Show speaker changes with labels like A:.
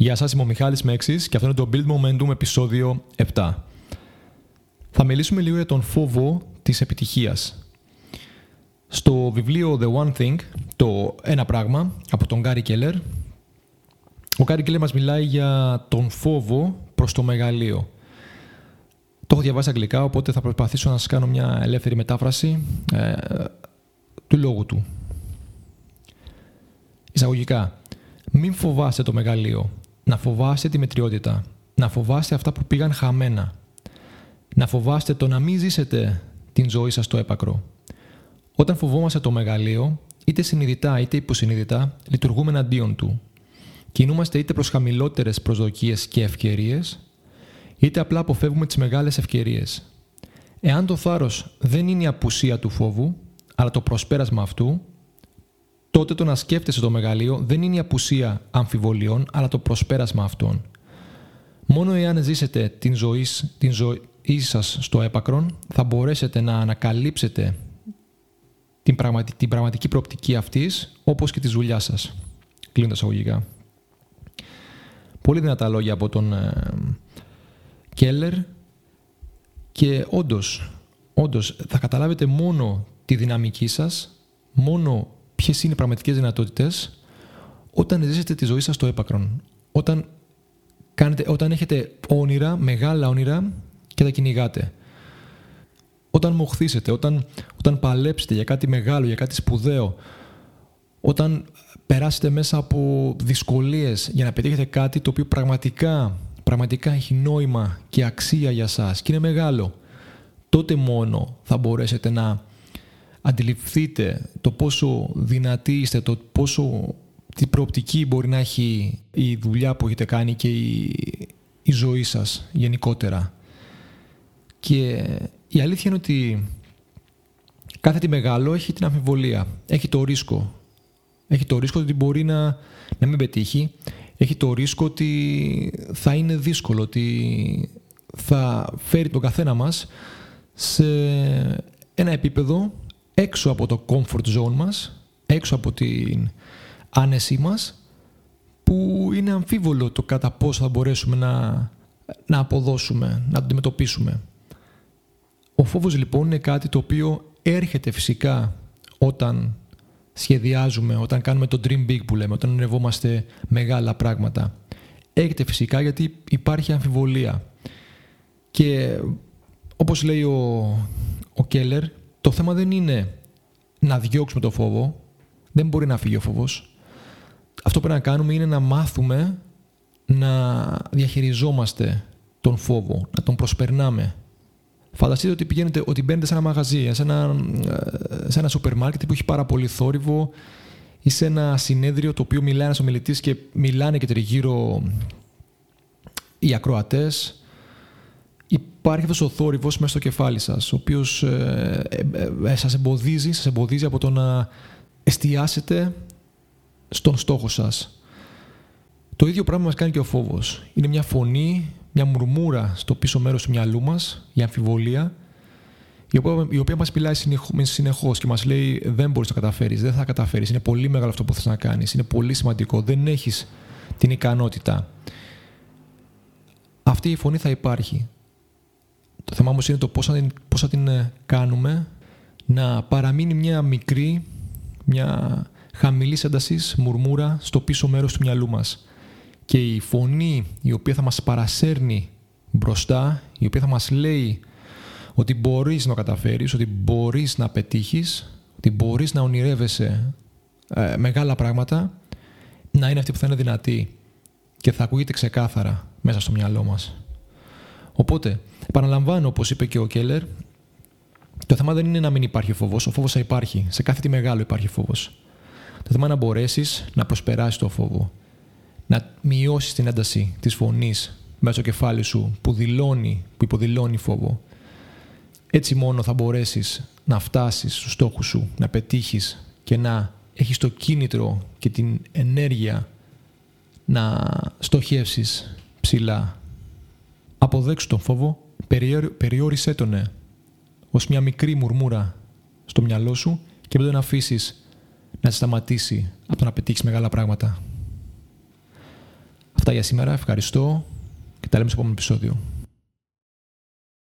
A: Γεια σας, είμαι ο Μιχάλης Μέξης και αυτό είναι το Build Momentum επεισόδιο 7. Θα μιλήσουμε λίγο για τον φόβο της επιτυχίας. Στο βιβλίο The One Thing, το ένα πράγμα, από τον Gary Keller, ο Gary Keller μας μιλάει για τον φόβο προς το μεγαλείο. Το έχω διαβάσει αγγλικά, οπότε θα προσπαθήσω να σας κάνω μια ελεύθερη μετάφραση ε, του λόγου του. Εισαγωγικά, μην φοβάστε το μεγαλείο. Να φοβάστε τη μετριότητα. Να φοβάστε αυτά που πήγαν χαμένα. Να φοβάστε το να μην ζήσετε την ζωή σας στο έπακρο. Όταν φοβόμαστε το μεγαλείο, είτε συνειδητά είτε υποσυνείδητα, λειτουργούμε εναντίον του. Κινούμαστε είτε προς χαμηλότερες προσδοκίες και ευκαιρίες, είτε απλά αποφεύγουμε τις μεγάλες ευκαιρίες. Εάν το θάρρος δεν είναι η απουσία του φόβου, αλλά το προσπέρασμα αυτού, τότε το να σκέφτεσαι το μεγαλείο δεν είναι η απουσία αμφιβολιών, αλλά το προσπέρασμα αυτών. Μόνο εάν ζήσετε την ζωή, την ζωή σας στο έπακρον, θα μπορέσετε να ανακαλύψετε την, πραγματική, την πραγματική προοπτική αυτής, όπως και τη δουλειά σας. Κλείνοντας αγωγικά. Πολύ δυνατά λόγια από τον ε, Κέλλερ και όντως, όντως θα καταλάβετε μόνο τη δυναμική σας, μόνο ποιες είναι οι πραγματικές δυνατότητες όταν ζήσετε τη ζωή σας στο έπακρον. Όταν, κάνετε, όταν έχετε όνειρα, μεγάλα όνειρα και τα κυνηγάτε. Όταν μοχθήσετε, όταν, όταν παλέψετε για κάτι μεγάλο, για κάτι σπουδαίο, όταν περάσετε μέσα από δυσκολίες για να πετύχετε κάτι το οποίο πραγματικά, πραγματικά έχει νόημα και αξία για σας και είναι μεγάλο, τότε μόνο θα μπορέσετε να αντιληφθείτε το πόσο δυνατοί είστε, το πόσο τι προοπτική μπορεί να έχει η δουλειά που έχετε κάνει και η, η ζωή σας γενικότερα. Και η αλήθεια είναι ότι κάθε τι μεγάλο έχει την αμφιβολία, έχει το ρίσκο. Έχει το ρίσκο ότι μπορεί να, να μην πετύχει, έχει το ρίσκο ότι θα είναι δύσκολο, ότι θα φέρει τον καθένα μας σε ένα επίπεδο έξω από το comfort zone μας, έξω από την άνεσή μας, που είναι αμφίβολο το κατά πόσο θα μπορέσουμε να, να αποδώσουμε, να το αντιμετωπίσουμε. Ο φόβος λοιπόν είναι κάτι το οποίο έρχεται φυσικά όταν σχεδιάζουμε, όταν κάνουμε το dream big που λέμε, όταν ονειρευόμαστε μεγάλα πράγματα. Έρχεται φυσικά γιατί υπάρχει αμφιβολία. Και όπως λέει ο, ο Κέλλερ, το θέμα δεν είναι να διώξουμε το φόβο. Δεν μπορεί να φύγει ο φόβος. Αυτό που πρέπει να κάνουμε είναι να μάθουμε να διαχειριζόμαστε τον φόβο, να τον προσπερνάμε. Φανταστείτε ότι, πηγαίνετε, ότι μπαίνετε σε ένα μαγαζί, σε ένα, σε ένα σούπερ μάρκετ που έχει πάρα πολύ θόρυβο ή σε ένα συνέδριο το οποίο μιλάει ένας ομιλητής και μιλάνε και τριγύρω οι ακροατές υπάρχει αυτός ο θόρυβος μέσα στο κεφάλι σας, ο οποίος ε, ε, ε, σας εμποδίζει, σας εμποδίζει από το να εστιάσετε στον στόχο σας. Το ίδιο πράγμα μας κάνει και ο φόβος. Είναι μια φωνή, μια μουρμούρα στο πίσω μέρος του μυαλού μας, η αμφιβολία, η οποία, η οποία μας μιλάει συνεχώς και μας λέει δεν μπορείς να καταφέρεις, δεν θα καταφέρεις, είναι πολύ μεγάλο αυτό που θες να κάνεις, είναι πολύ σημαντικό, δεν έχεις την ικανότητα. Αυτή η φωνή θα υπάρχει. Το θέμα όμως είναι το πώς θα την, πώς θα την ε, κάνουμε να παραμείνει μια μικρή, μια χαμηλή έντασης μουρμούρα στο πίσω μέρος του μυαλού μας. Και η φωνή η οποία θα μας παρασέρνει μπροστά, η οποία θα μας λέει ότι μπορείς να καταφέρεις, ότι μπορείς να πετύχεις, ότι μπορείς να ονειρεύεσαι ε, μεγάλα πράγματα, να είναι αυτή που θα είναι δυνατή και θα ακούγεται ξεκάθαρα μέσα στο μυαλό μας. Οπότε, επαναλαμβάνω, όπως είπε και ο Κέλλερ, το θέμα δεν είναι να μην υπάρχει φόβος. Ο φόβος θα υπάρχει. Σε κάθε τι μεγάλο υπάρχει φόβος. Το θέμα είναι να μπορέσεις να προσπεράσεις το φόβο. Να μειώσεις την ένταση της φωνής μέσα στο κεφάλι σου που δηλώνει, που υποδηλώνει φόβο. Έτσι μόνο θα μπορέσεις να φτάσεις στους στόχους σου, να πετύχεις και να έχεις το κίνητρο και την ενέργεια να στοχεύσεις ψηλά Αποδέξου τον φόβο, περιόρισέ τον ναι, ως μια μικρή μουρμούρα στο μυαλό σου και μην τον αφήσεις να σε σταματήσει από το να πετύχεις μεγάλα πράγματα. Αυτά Αυτά για σήμερα. Ευχαριστώ και τα λέμε στο επόμενο επεισόδιο.